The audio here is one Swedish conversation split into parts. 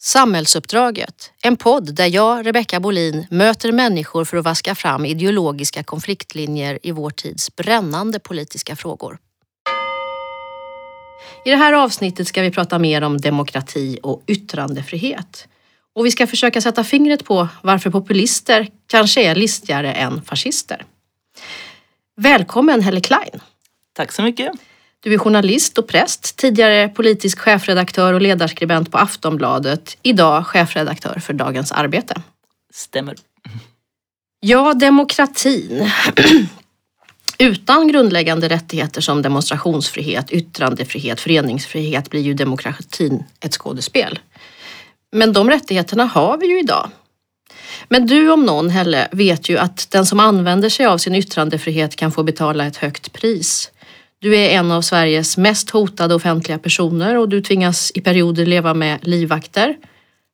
Samhällsuppdraget, en podd där jag, Rebecka Bolin, möter människor för att vaska fram ideologiska konfliktlinjer i vår tids brännande politiska frågor. I det här avsnittet ska vi prata mer om demokrati och yttrandefrihet. Och vi ska försöka sätta fingret på varför populister kanske är listigare än fascister. Välkommen Helle Klein! Tack så mycket! Du är journalist och präst, tidigare politisk chefredaktör och ledarskribent på Aftonbladet. Idag chefredaktör för Dagens Arbete. Stämmer. Ja, demokratin. Utan grundläggande rättigheter som demonstrationsfrihet, yttrandefrihet, föreningsfrihet blir ju demokratin ett skådespel. Men de rättigheterna har vi ju idag. Men du om någon, Helle, vet ju att den som använder sig av sin yttrandefrihet kan få betala ett högt pris. Du är en av Sveriges mest hotade offentliga personer och du tvingas i perioder leva med livvakter.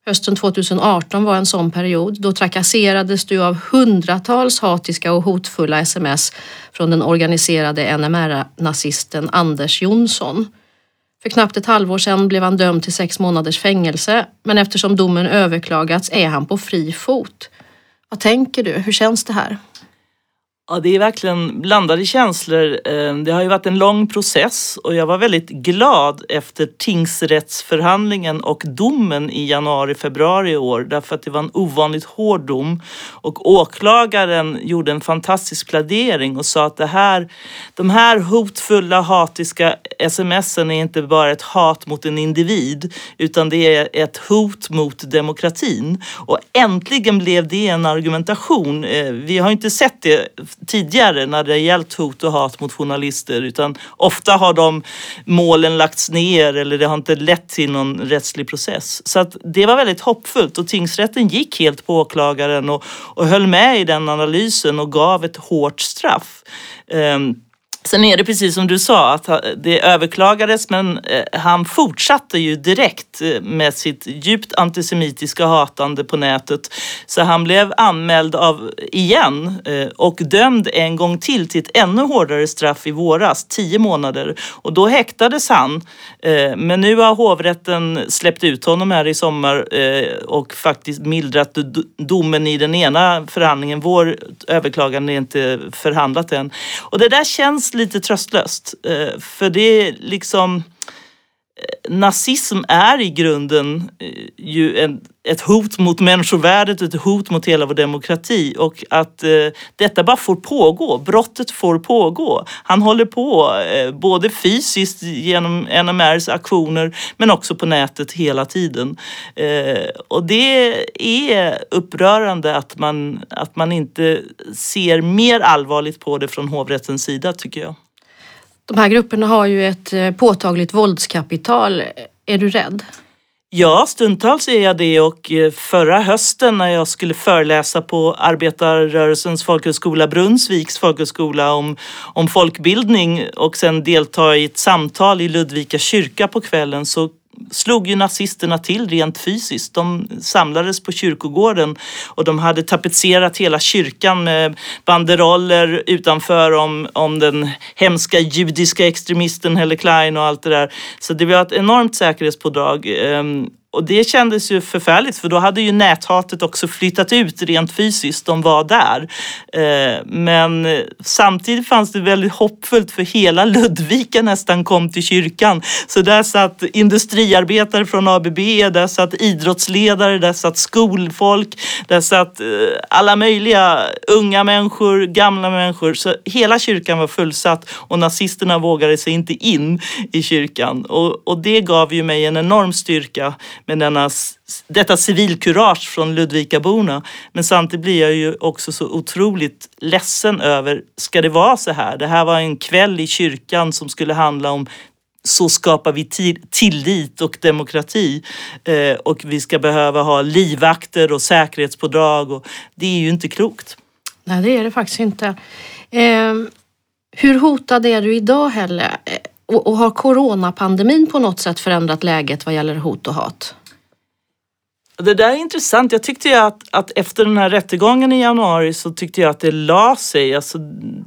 Hösten 2018 var en sån period. Då trakasserades du av hundratals hatiska och hotfulla sms från den organiserade NMR-nazisten Anders Jonsson. För knappt ett halvår sedan blev han dömd till sex månaders fängelse men eftersom domen överklagats är han på fri fot. Vad tänker du? Hur känns det här? Ja, det är verkligen blandade känslor. Eh, det har ju varit en lång process och jag var väldigt glad efter tingsrättsförhandlingen och domen i januari, februari i år därför att det var en ovanligt hård dom och åklagaren gjorde en fantastisk plädering och sa att det här, de här hotfulla, hatiska smsen är inte bara ett hat mot en individ utan det är ett hot mot demokratin. Och äntligen blev det en argumentation. Eh, vi har inte sett det tidigare när det gällt hot och hat mot journalister utan ofta har de målen lagts ner eller det har inte lett till någon rättslig process. Så att det var väldigt hoppfullt och tingsrätten gick helt på åklagaren och, och höll med i den analysen och gav ett hårt straff. Um, Sen är det precis som du sa att det överklagades men eh, han fortsatte ju direkt eh, med sitt djupt antisemitiska hatande på nätet. Så han blev anmäld av igen eh, och dömd en gång till till ett ännu hårdare straff i våras, tio månader. Och då häktades han. Men nu har hovrätten släppt ut honom här i sommar och faktiskt mildrat domen i den ena förhandlingen. Vår överklagande är inte förhandlat än. Och det där känns lite tröstlöst. Eh, för det är liksom eh, nazism är i grunden eh, ju en, ett hot mot människovärdet, ett hot mot hela vår demokrati och att eh, detta bara får pågå. Brottet får pågå. Han håller på eh, både fysiskt genom NMRs aktioner men också på nätet hela tiden. Eh, och det är upprörande att man, att man inte ser mer allvarligt på det från hovrättens sida tycker jag. De här grupperna har ju ett eh, påtagligt våldskapital. Är du rädd? Ja, stundtals är jag det och eh, förra hösten när jag skulle föreläsa på arbetarrörelsens folkhögskola Brunnsviks folkhögskola om, om folkbildning och sen delta i ett samtal i Ludvika kyrka på kvällen så slog ju nazisterna till rent fysiskt. De samlades på kyrkogården och de hade tapetserat hela kyrkan med banderoller utanför om, om den hemska judiska extremisten Helle Klein och allt det där. Så det var ett enormt säkerhetspådrag. Ehm, och det kändes ju förfärligt för då hade ju näthatet också flyttat ut rent fysiskt. De var där. Eh, men samtidigt fanns det väldigt hoppfullt för hela Ludvika nästan kom till kyrkan. Så där satt industriarbetare från ABB, där satt idrottsledare, där satt skolfolk, där satt eh, alla möjliga unga människor, gamla människor. Så hela kyrkan var fullsatt och nazisterna vågade sig inte in i kyrkan. Och, och det gav ju mig en enorm styrka med denna, detta civilkurage från Ludvikaborna. Men samtidigt blir jag ju också så otroligt ledsen över, ska det vara så här? Det här var en kväll i kyrkan som skulle handla om så skapar vi tillit och demokrati. Eh, och vi ska behöva ha livvakter och säkerhetspådrag. Och det är ju inte klokt. Nej, det är det faktiskt inte. Eh, hur hotad är du idag, Helle? Eh, och, och har coronapandemin på något sätt förändrat läget vad gäller hot och hat? Det där är intressant. Jag tyckte ju att, att efter den här rättegången i januari så tyckte jag att det la sig. Alltså,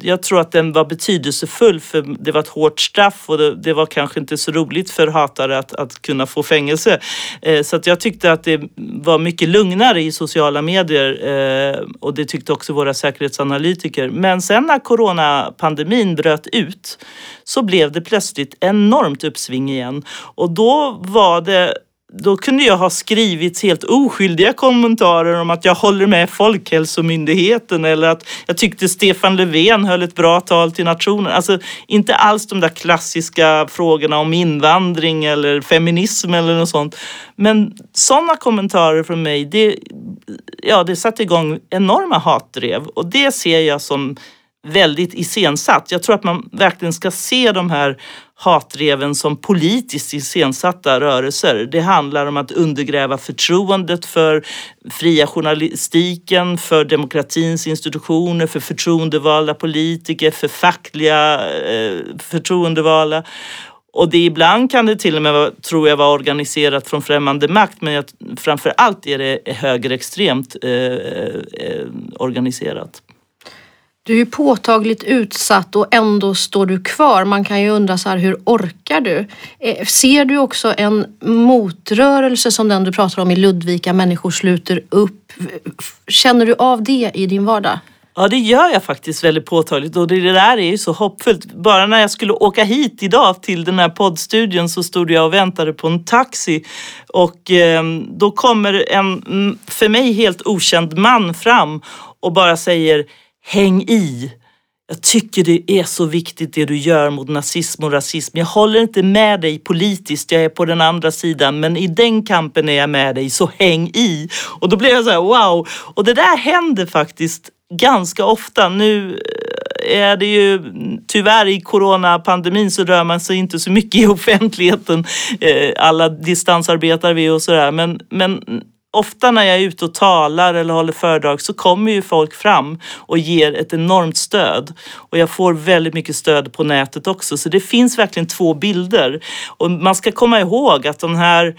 jag tror att den var betydelsefull för det var ett hårt straff och det, det var kanske inte så roligt för hatare att, att kunna få fängelse. Eh, så att jag tyckte att det var mycket lugnare i sociala medier eh, och det tyckte också våra säkerhetsanalytiker. Men sen när coronapandemin bröt ut så blev det plötsligt enormt uppsving igen och då var det då kunde jag ha skrivit helt oskyldiga kommentarer om att jag håller med Folkhälsomyndigheten eller att jag tyckte Stefan Löfven höll ett bra tal till nationen. Alltså inte alls de där klassiska frågorna om invandring eller feminism eller något sånt. Men sådana kommentarer från mig, det, ja, det satte igång enorma hatdrev och det ser jag som väldigt iscensatt. Jag tror att man verkligen ska se de här hatdreven som politiskt iscensatta rörelser. Det handlar om att undergräva förtroendet för fria journalistiken, för demokratins institutioner, för förtroendevalda politiker, för fackliga eh, förtroendevalda. Och det ibland kan det till och med, tror jag, vara organiserat från främmande makt men jag, framför allt är det högerextremt eh, eh, organiserat. Du är påtagligt utsatt och ändå står du kvar. Man kan ju undra så här, hur orkar du? Eh, ser du också en motrörelse som den du pratar om i Ludvika, människor sluter upp? Känner du av det i din vardag? Ja, det gör jag faktiskt väldigt påtagligt och det där är ju så hoppfullt. Bara när jag skulle åka hit idag till den här poddstudion så stod jag och väntade på en taxi och eh, då kommer en mm, för mig helt okänd man fram och bara säger häng i. Jag tycker det är så viktigt det du gör mot nazism och rasism. Jag håller inte med dig politiskt, jag är på den andra sidan, men i den kampen är jag med dig, så häng i. Och då blev jag så här, wow! Och det där händer faktiskt ganska ofta. Nu eh, är det ju tyvärr i coronapandemin så rör man sig inte så mycket i offentligheten. Eh, alla distansarbetar vi och sådär. Men, men ofta när jag är ute och talar eller håller föredrag så kommer ju folk fram och ger ett enormt stöd. Och jag får väldigt mycket stöd på nätet också. Så det finns verkligen två bilder. Och man ska komma ihåg att de här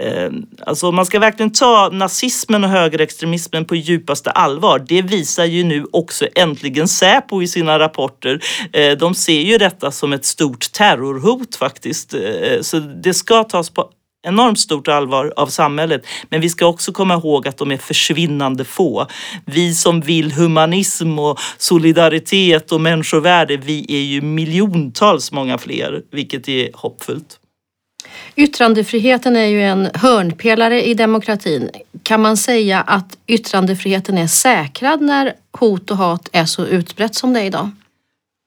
eh, Alltså man ska verkligen ta nazismen och högerextremismen på djupaste allvar. Det visar ju nu också äntligen Säpo i sina rapporter. Eh, de ser ju detta som ett stort terrorhot faktiskt. Eh, så det ska tas på enormt stort allvar av samhället. Men vi ska också komma ihåg att de är försvinnande få. Vi som vill humanism och solidaritet och människovärde, vi är ju miljontals många fler, vilket är hoppfullt. Yttrandefriheten är ju en hörnpelare i demokratin. Kan man säga att yttrandefriheten är säkrad när hot och hat är så utbrett som det är idag?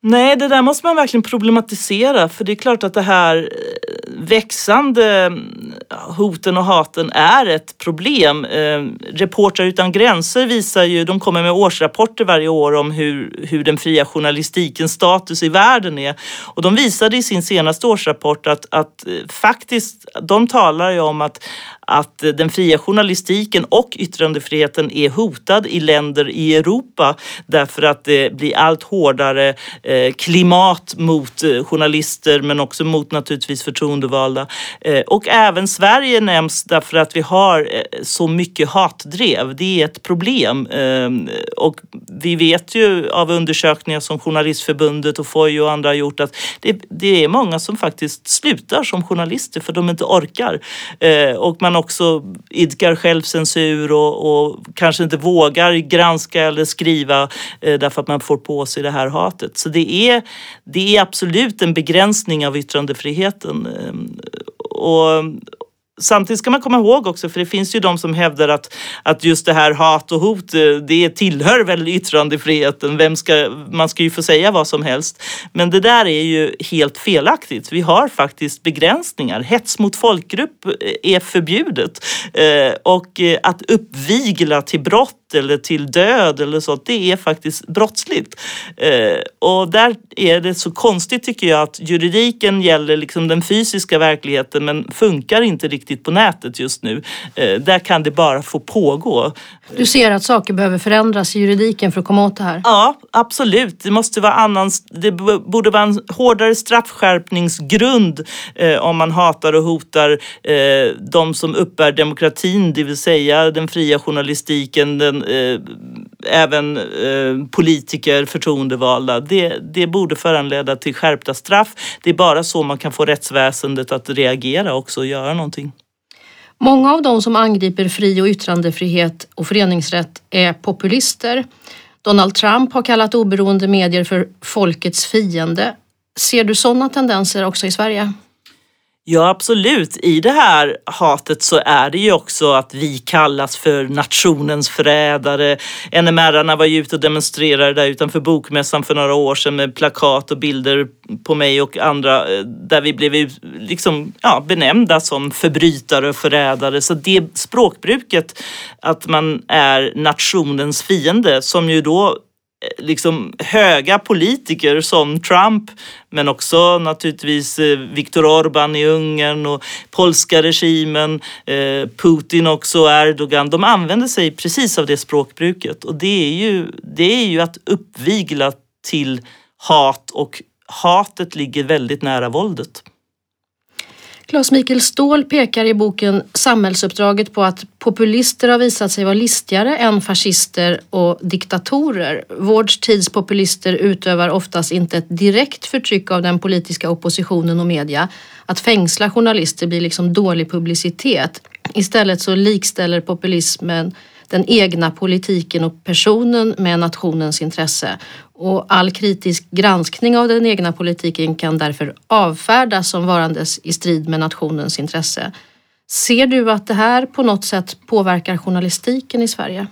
Nej, det där måste man verkligen problematisera för det är klart att det här eh, växande mm, hoten och haten är ett problem. Eh, Reportrar utan gränser visar ju, de kommer med årsrapporter varje år om hur, hur den fria journalistikens status i världen är. Och de visade i sin senaste årsrapport att, att eh, faktiskt, de talar ju om att, att den fria journalistiken och yttrandefriheten är hotad i länder i Europa därför att det blir allt hårdare eh, klimat mot eh, journalister men också mot naturligtvis förtroendevalda. Eh, och även Sverige nämns därför att vi har så mycket hatdrev. Det är ett problem. Och vi vet ju av undersökningar som Journalistförbundet och FOI och andra har gjort att det, det är många som faktiskt slutar som journalister för de inte orkar. Och man också idkar självcensur och, och kanske inte vågar granska eller skriva eh, därför att man får på sig det här hatet. Så det är, det är absolut en begränsning av yttrandefriheten. Eh, och, Samtidigt ska man komma ihåg också, för det finns ju de som hävdar att, att just det här hat och hot, eh, det tillhör väl yttrandefriheten. Vem ska, man ska ju få säga vad som helst. Men det där är ju helt felaktigt. Vi har faktiskt begränsningar. Hets mot folkgrupp eh, är förbjudet. Eh, och att uppvigla till brott eller till död eller så. Det är faktiskt brottsligt. Eh, och där är det så konstigt tycker jag att juridiken gäller liksom den fysiska verkligheten men funkar inte riktigt på nätet just nu. Eh, där kan det bara få pågå. Du ser att saker behöver förändras i juridiken för att komma åt det här? Ja, absolut. Det måste vara annan, det borde vara en hårdare straffskärpningsgrund eh, om man hatar och hotar de som uppbär demokratin, det vill säga den fria journalistiken, den, eh, även eh, politiker, förtroendevalda. Det, det borde föranleda till skärpta straff. Det är bara så man kan få rättsväsendet att reagera också och göra någonting. Många av de som angriper fri och yttrandefrihet och föreningsrätt är populister. Donald Trump har kallat oberoende medier för folkets fiende. Ser du sådana tendenser också i Sverige? Ja absolut, i det här hatet så är det ju också att vi kallas för nationens förrädare. NMR-arna var ju ute och demonstrerade där utanför Bokmässan för några år sedan med plakat och bilder på mig och andra eh, där vi blev liksom, ja, benämnda som förbrytare och förrädare. Så det språkbruket att man är nationens fiende som ju då Eh, liksom höga politiker som Trump men också naturligtvis eh, Viktor Orbán i Ungern och polska regimen, eh, Putin också, Erdogan. De använder sig precis av det språkbruket och det är ju, det är ju att uppvigla till hat och hatet ligger väldigt nära våldet. Claes-Mikael Ståhl pekar i boken Samhällsuppdraget på att populister har visat sig vara listigare än fascister och diktatorer. Vår tids populister utövar oftast inte ett direkt förtryck av den politiska oppositionen och media. Att fängsla journalister blir liksom dålig publicitet. Istället så likställer populismen den egna politiken och personen med nationens intresse. Och all kritisk granskning av den egna politiken kan därför avfärdas som varandes i strid med nationens intresse. Ser du att det här på något sätt påverkar journalistiken i Sverige?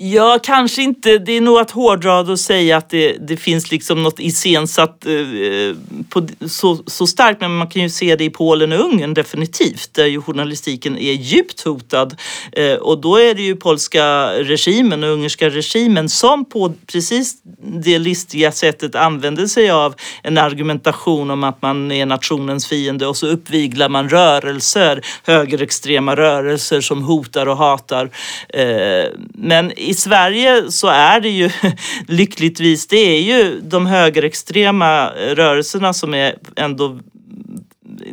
Ja, kanske inte. Det är nog att hårdra det och säga att det, det finns liksom något iscensatt eh, på, så, så starkt. Men man kan ju se det i Polen och Ungern definitivt, där ju journalistiken är djupt hotad. Eh, och då är det ju polska regimen och ungerska regimen som på precis det listiga sättet använder sig av en argumentation om att man är nationens fiende och så uppviglar man rörelser, högerextrema rörelser som hotar och hatar. Eh, men i Sverige så är det ju lyckligtvis, det är ju de högerextrema rörelserna som är ändå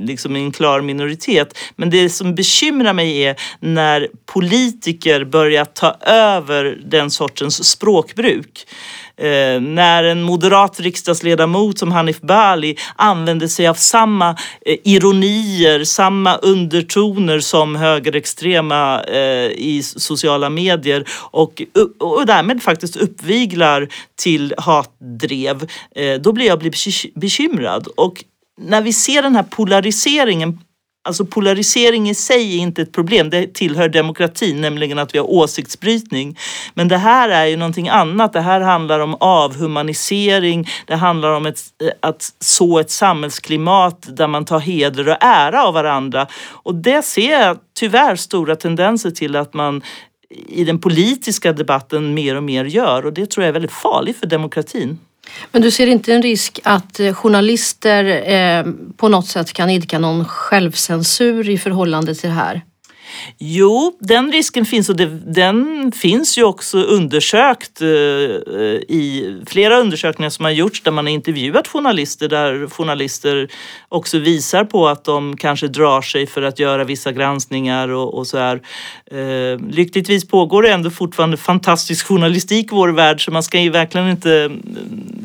liksom en klar minoritet. Men det som bekymrar mig är när politiker börjar ta över den sortens språkbruk. Eh, när en moderat riksdagsledamot som Hanif Bali använder sig av samma eh, ironier, samma undertoner som högerextrema eh, i sociala medier och, och därmed faktiskt uppviglar till hatdrev, eh, då blir jag bekymrad. Och när vi ser den här polariseringen Alltså polarisering i sig är inte ett problem, det tillhör demokratin, nämligen att vi har åsiktsbrytning. Men det här är ju någonting annat. Det här handlar om avhumanisering, det handlar om ett, eh, att så ett samhällsklimat där man tar heder och ära av varandra. Och det ser jag tyvärr stora tendenser till att man i den politiska debatten mer och mer gör och det tror jag är väldigt farligt för demokratin. Men du ser inte en risk att eh, journalister eh, på något sätt kan idka någon självcensur i förhållande till det här? Jo, den risken finns och det, den finns ju också undersökt eh, eh, i flera undersökningar som har gjorts där man har intervjuat journalister där journalister också visar på att de kanske drar sig för att göra vissa granskningar och, och så här. Eh, lyckligtvis pågår det ändå fortfarande fantastisk journalistik i vår värld så man ska ju verkligen inte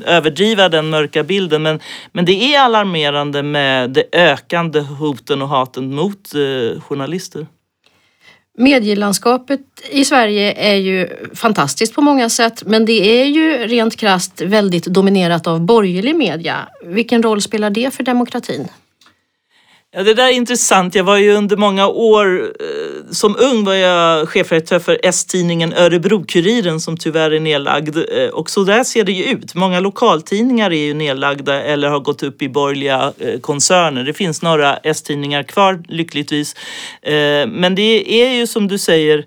överdriva den mörka bilden men, men det är alarmerande med det ökande hoten och haten mot eh, journalister. Medielandskapet i Sverige är ju fantastiskt på många sätt men det är ju rent krast väldigt dominerat av borgerlig media. Vilken roll spelar det för demokratin? Ja, det där är intressant. Jag var ju under många år, eh, som ung var jag chefredaktör för S-tidningen Örebro-Kuriren som tyvärr är nedlagd. Eh, och så där ser det ju ut. Många lokaltidningar är ju nedlagda eller har gått upp i borgerliga eh, koncerner. Det finns några S-tidningar kvar lyckligtvis. Eh, men det är ju som du säger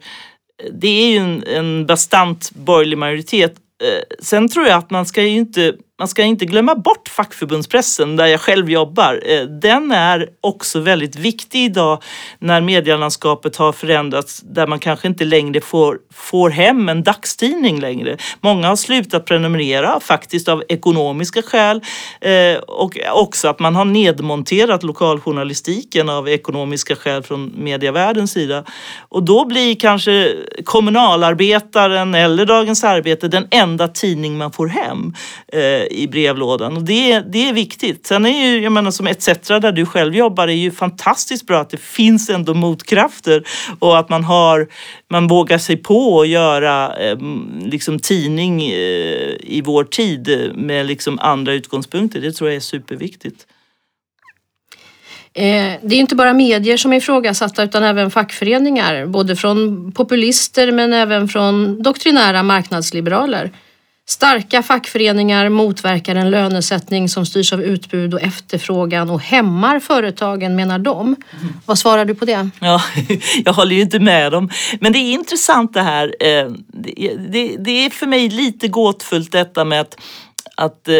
det är ju en, en bastant borgerlig majoritet. Eh, sen tror jag att man ska ju inte man ska inte glömma bort fackförbundspressen där jag själv jobbar. Eh, den är också väldigt viktig idag när medielandskapet har förändrats där man kanske inte längre får, får hem en dagstidning längre. Många har slutat prenumerera faktiskt av ekonomiska skäl eh, och också att man har nedmonterat lokaljournalistiken av ekonomiska skäl från medievärldens sida. Och då blir kanske kommunalarbetaren eller Dagens Arbete den enda tidning man får hem eh, i brevlådan och det, det är viktigt. Sen är ju, jag menar som ETC där du själv jobbar, är ju fantastiskt bra att det finns ändå motkrafter och att man har, man vågar sig på att göra eh, liksom tidning eh, i vår tid med liksom andra utgångspunkter. Det tror jag är superviktigt. Eh, det är inte bara medier som är ifrågasatta utan även fackföreningar, både från populister men även från doktrinära marknadsliberaler. Starka fackföreningar motverkar en lönesättning som styrs av utbud och efterfrågan och hämmar företagen menar de. Vad svarar du på det? Ja, jag håller ju inte med dem. Men det är intressant det här. Eh, det är för mig lite gåtfullt detta med att att eh,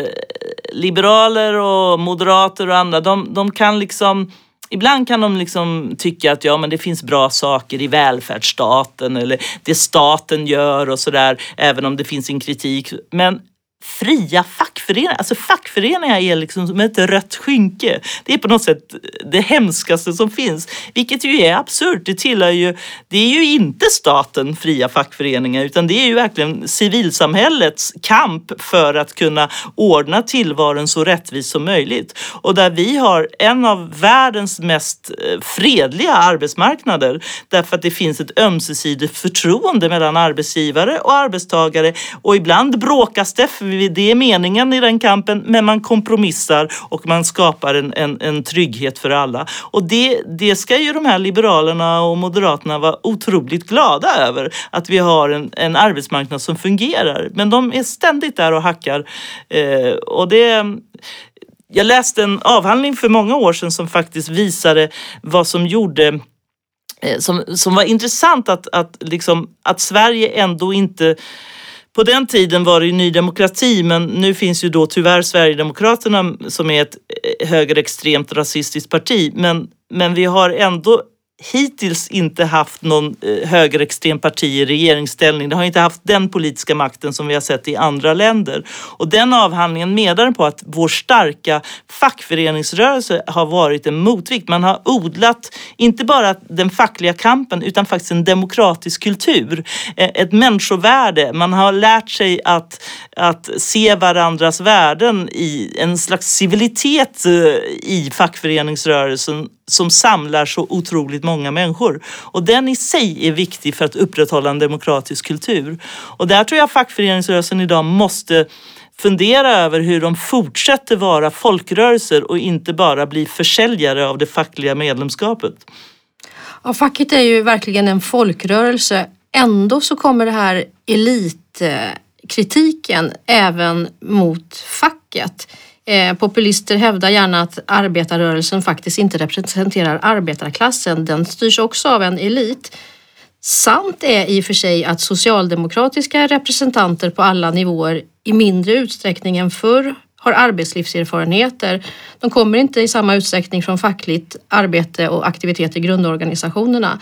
liberaler och moderater och andra, de, de kan liksom Ibland kan de liksom tycka att ja, men det finns bra saker i välfärdsstaten eller det staten gör och sådär, även om det finns en kritik. Men fria fackföreningar. Alltså fackföreningar är liksom som ett rött skynke. Det är på något sätt det hemskaste som finns, vilket ju är absurt. Det tillhör ju, det är ju inte staten, fria fackföreningar, utan det är ju verkligen civilsamhällets kamp för att kunna ordna tillvaron så rättvist som möjligt. Och där vi har en av världens mest eh, fredliga arbetsmarknader därför att det finns ett ömsesidigt förtroende mellan arbetsgivare och arbetstagare och ibland bråkas det det är meningen i den kampen, men man kompromissar och man skapar en, en, en trygghet för alla. Och det, det ska ju de här liberalerna och moderaterna vara otroligt glada över, att vi har en, en arbetsmarknad som fungerar. Men de är ständigt där och hackar. Eh, och det jag läste en avhandling för många år sedan som faktiskt visade vad som gjorde eh, som, som var intressant att, att, liksom, att Sverige ändå inte på den tiden var det ju Ny Demokrati men nu finns ju då tyvärr Sverigedemokraterna som är ett eh, högerextremt rasistiskt parti. Men, men vi har ändå hittills inte haft någon eh, högerextrem parti i regeringsställning. Det har inte haft den politiska makten som vi har sett i andra länder. Och den avhandlingen menar på att vår starka fackföreningsrörelse har varit en motvikt. Man har odlat inte bara den fackliga kampen utan faktiskt en demokratisk kultur. Eh, ett människovärde. Man har lärt sig att, att se varandras värden i en slags civilitet eh, i fackföreningsrörelsen som samlar så otroligt många människor. Och den i sig är viktig för att upprätthålla en demokratisk kultur. Och där tror jag fackföreningsrörelsen idag måste fundera över hur de fortsätter vara folkrörelser och inte bara bli försäljare av det fackliga medlemskapet. Ja, facket är ju verkligen en folkrörelse. Ändå så kommer det här elitkritiken eh, även mot facket. Eh, populister hävdar gärna att arbetarrörelsen faktiskt inte representerar arbetarklassen. Den styrs också av en elit. Sant är i och för sig att socialdemokratiska representanter på alla nivåer i mindre utsträckning än förr har arbetslivserfarenheter. De kommer inte i samma utsträckning från fackligt arbete och aktivitet i grundorganisationerna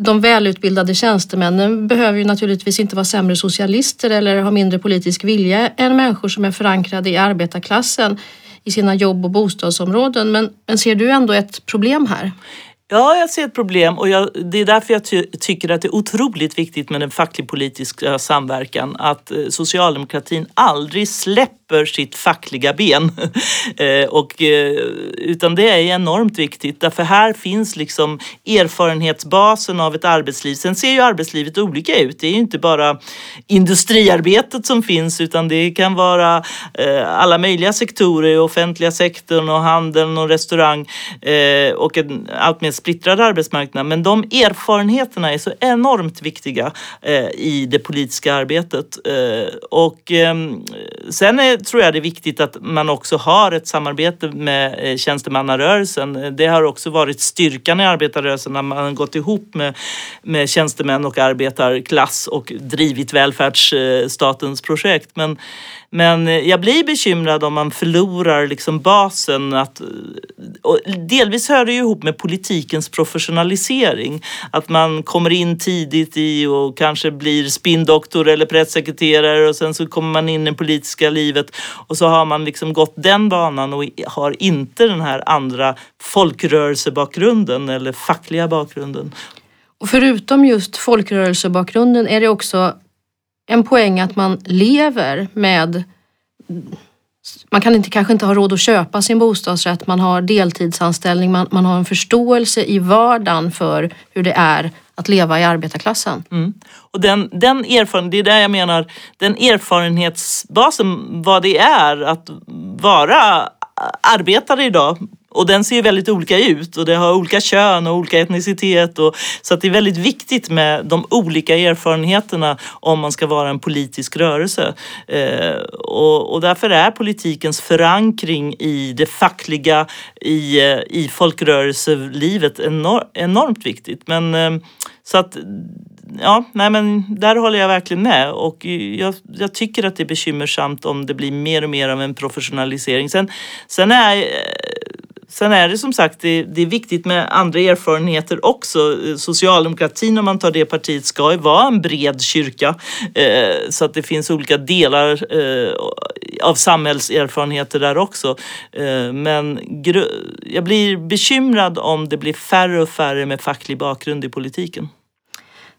de välutbildade tjänstemännen behöver ju naturligtvis inte vara sämre socialister eller ha mindre politisk vilja än människor som är förankrade i arbetarklassen i sina jobb och bostadsområden. Men, men ser du ändå ett problem här? Ja, jag ser ett problem och jag, det är därför jag ty tycker att det är otroligt viktigt med den facklig-politiska samverkan. Att eh, socialdemokratin aldrig släpper sitt fackliga ben. Eh, och, eh, utan det är enormt viktigt därför här finns liksom erfarenhetsbasen av ett arbetsliv. Sen ser ju arbetslivet olika ut. Det är ju inte bara industriarbetet som finns utan det kan vara eh, alla möjliga sektorer, offentliga sektorn och handeln och restaurang och en allt mer splittrad arbetsmarknad. Men de erfarenheterna är så enormt viktiga i det politiska arbetet. Och ehm, sen är, tror jag det är viktigt att man också har ett samarbete med eh, tjänstemannarörelsen. Det har också varit styrkan i arbetarrörelsen när man har gått ihop med, med tjänstemän och arbetarklass och drivit välfärdsstatens projekt. Men men eh, jag blir bekymrad om man förlorar liksom basen. Att, eh, delvis hör det ju ihop med politikens professionalisering. Att man kommer in tidigt i och kanske blir spindoktor eller pressekreterare och sen så kommer man in i det politiska livet och så har man liksom gått den banan och har inte den här andra folkrörelsebakgrunden eller fackliga bakgrunden. Och förutom just folkrörelsebakgrunden är det också en poäng att man lever med man kan inte, kanske inte ha råd att köpa sin bostadsrätt, man har deltidsanställning, man, man har en förståelse i vardagen för hur det är att leva i arbetarklassen. Mm. Och den, den erfaren, det är där jag menar, den erfarenhetsbasen, vad det är att vara arbetare idag och den ser väldigt olika ut och det har olika kön och olika etnicitet. Och, så att det är väldigt viktigt med de olika erfarenheterna om man ska vara en politisk rörelse. Eh, och, och, därför är politikens förankring i det fackliga, i, eh, i folkrörelselivet enor enormt viktigt. Men eh, så att ja, nej men där håller jag verkligen med och jag, jag, tycker att det är bekymmersamt om det blir mer och mer av en professionalisering. Sen, sen är eh, Sen är det som sagt det, det, är viktigt med andra erfarenheter också. Socialdemokratin, om man tar det partiet, ska ju vara en bred kyrka eh, så att det finns olika delar eh, av samhällserfarenheter där också. Eh, men jag blir bekymrad om det blir färre och färre med facklig bakgrund i politiken.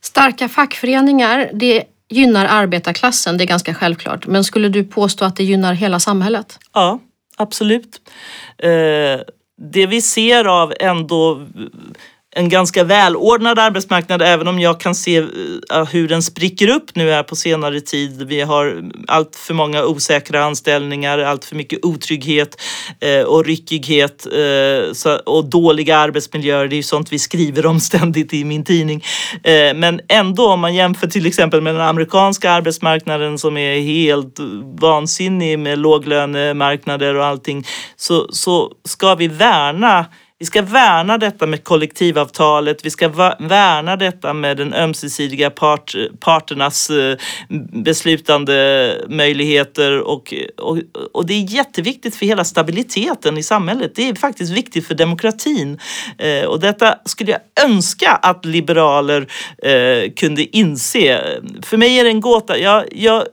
Starka fackföreningar, det gynnar arbetarklassen, det är ganska självklart. Men skulle du påstå att det gynnar hela samhället? Ja, absolut. Eh, det vi ser av ändå en ganska välordnad arbetsmarknad även om jag kan se eh, ah, hur den spricker upp nu här på senare tid. Vi har mm, allt för många osäkra anställningar, allt för mycket otrygghet eh, och ryckighet eh, och dåliga arbetsmiljöer. Det är ju sånt vi skriver om ständigt i min tidning. men ändå om man jämför till exempel med den amerikanska arbetsmarknaden som är helt vansinnig med låglönemarknader och allting så, så ska vi värna vi ska värna detta med kollektivavtalet, vi ska värna detta med den ömsesidiga part, parternas eh, beslutande möjligheter och, och, och det är jätteviktigt för hela stabiliteten i samhället. Det är faktiskt viktigt för demokratin eh, och detta skulle jag önska att liberaler eh, kunde inse. För mig är det en gåta. Jag, jag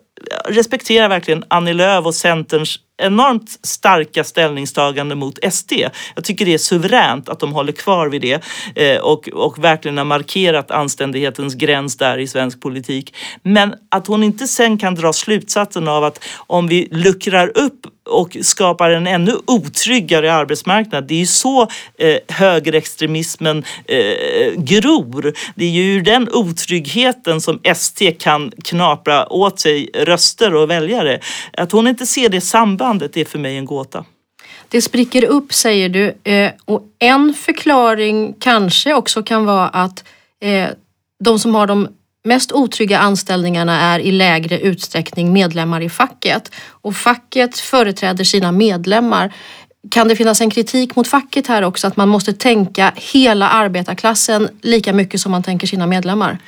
respekterar verkligen Annie Lööf och Centerns enormt starka ställningstagande mot SD. Jag tycker det är suveränt att de håller kvar vid det eh, och, och verkligen har markerat anständighetens gräns där i svensk politik. Men att hon inte sen kan dra slutsatsen av att om vi luckrar upp och skapar en ännu otryggare arbetsmarknad. Det är ju så eh, högerextremismen eh, gror. Det är ju ur den otryggheten som ST kan knapra åt sig röster och väljare. Att hon inte ser det sambandet är för mig en gåta. Det spricker upp säger du eh, och en förklaring kanske också kan vara att eh, de som har de mest otrygga anställningarna är i lägre utsträckning medlemmar i facket och facket företräder sina medlemmar. Kan det finnas en kritik mot facket här också, att man måste tänka hela arbetarklassen lika mycket som man tänker sina medlemmar?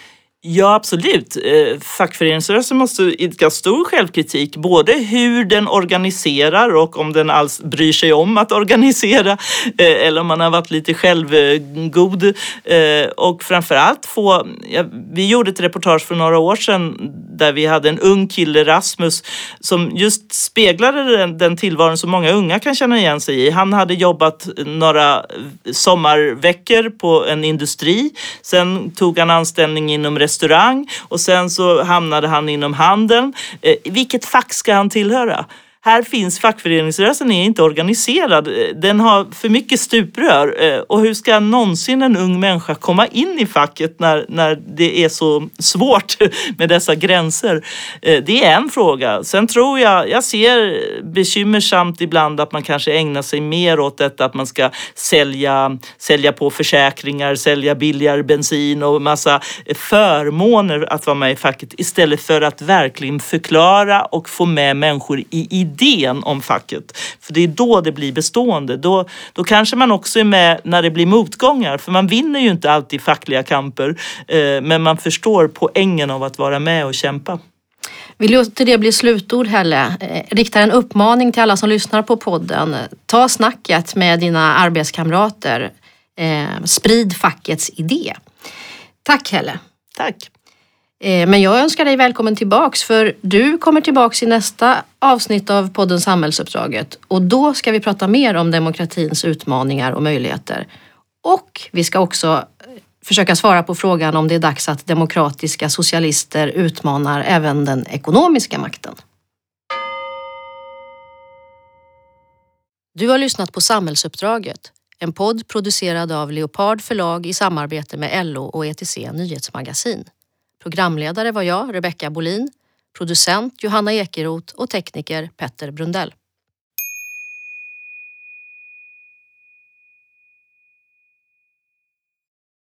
Ja, absolut. Eh, fackföreningsrörelsen måste idka stor självkritik, både hur den organiserar och om den alls bryr sig om att organisera eh, eller om man har varit lite självgod. Eh, och framförallt få, ja, vi gjorde ett reportage för några år sedan där vi hade en ung kille, Rasmus, som just speglade den, den tillvaron som många unga kan känna igen sig i. Han hade jobbat några sommarveckor på en industri. Sen tog han anställning inom restaurang och sen så hamnade han inom handeln. Eh, vilket fack ska han tillhöra? Här finns fackföreningsrörelsen är inte organiserad. Den har för mycket stuprör. Eh, och hur ska någonsin en ung människa komma in i facket när, när det är så svårt med dessa gränser? Eh, det är en fråga. Sen tror jag, jag ser bekymmersamt ibland att man kanske ägnar sig mer åt detta att man ska sälja, sälja på försäkringar, sälja billigare bensin och massa förmåner att vara med i facket istället för att verkligen förklara och få med människor i idén om facket. För det är då det blir bestående. Då, då kanske man också är med när det blir motgångar. För man vinner ju inte alltid fackliga kamper. Eh, men man förstår poängen av att vara med och kämpa. Vi låter det bli slutord Helle. Eh, riktar en uppmaning till alla som lyssnar på podden. Ta snacket med dina arbetskamrater. Eh, sprid fackets idé. Tack Helle. Tack. Eh, men jag önskar dig välkommen tillbaks för du kommer tillbaks i nästa avsnitt av podden Samhällsuppdraget och då ska vi prata mer om demokratins utmaningar och möjligheter. Och vi ska också eh, försöka svara på frågan om det är dags att demokratiska socialister utmanar även den ekonomiska makten. Du har lyssnat på Samhällsuppdraget, en podd producerad av Leopard förlag i samarbete med LO och ETC Nyhetsmagasin. Programledare var jag, Rebecka Bolin, producent Johanna Ekeroth och tekniker Petter Brundell.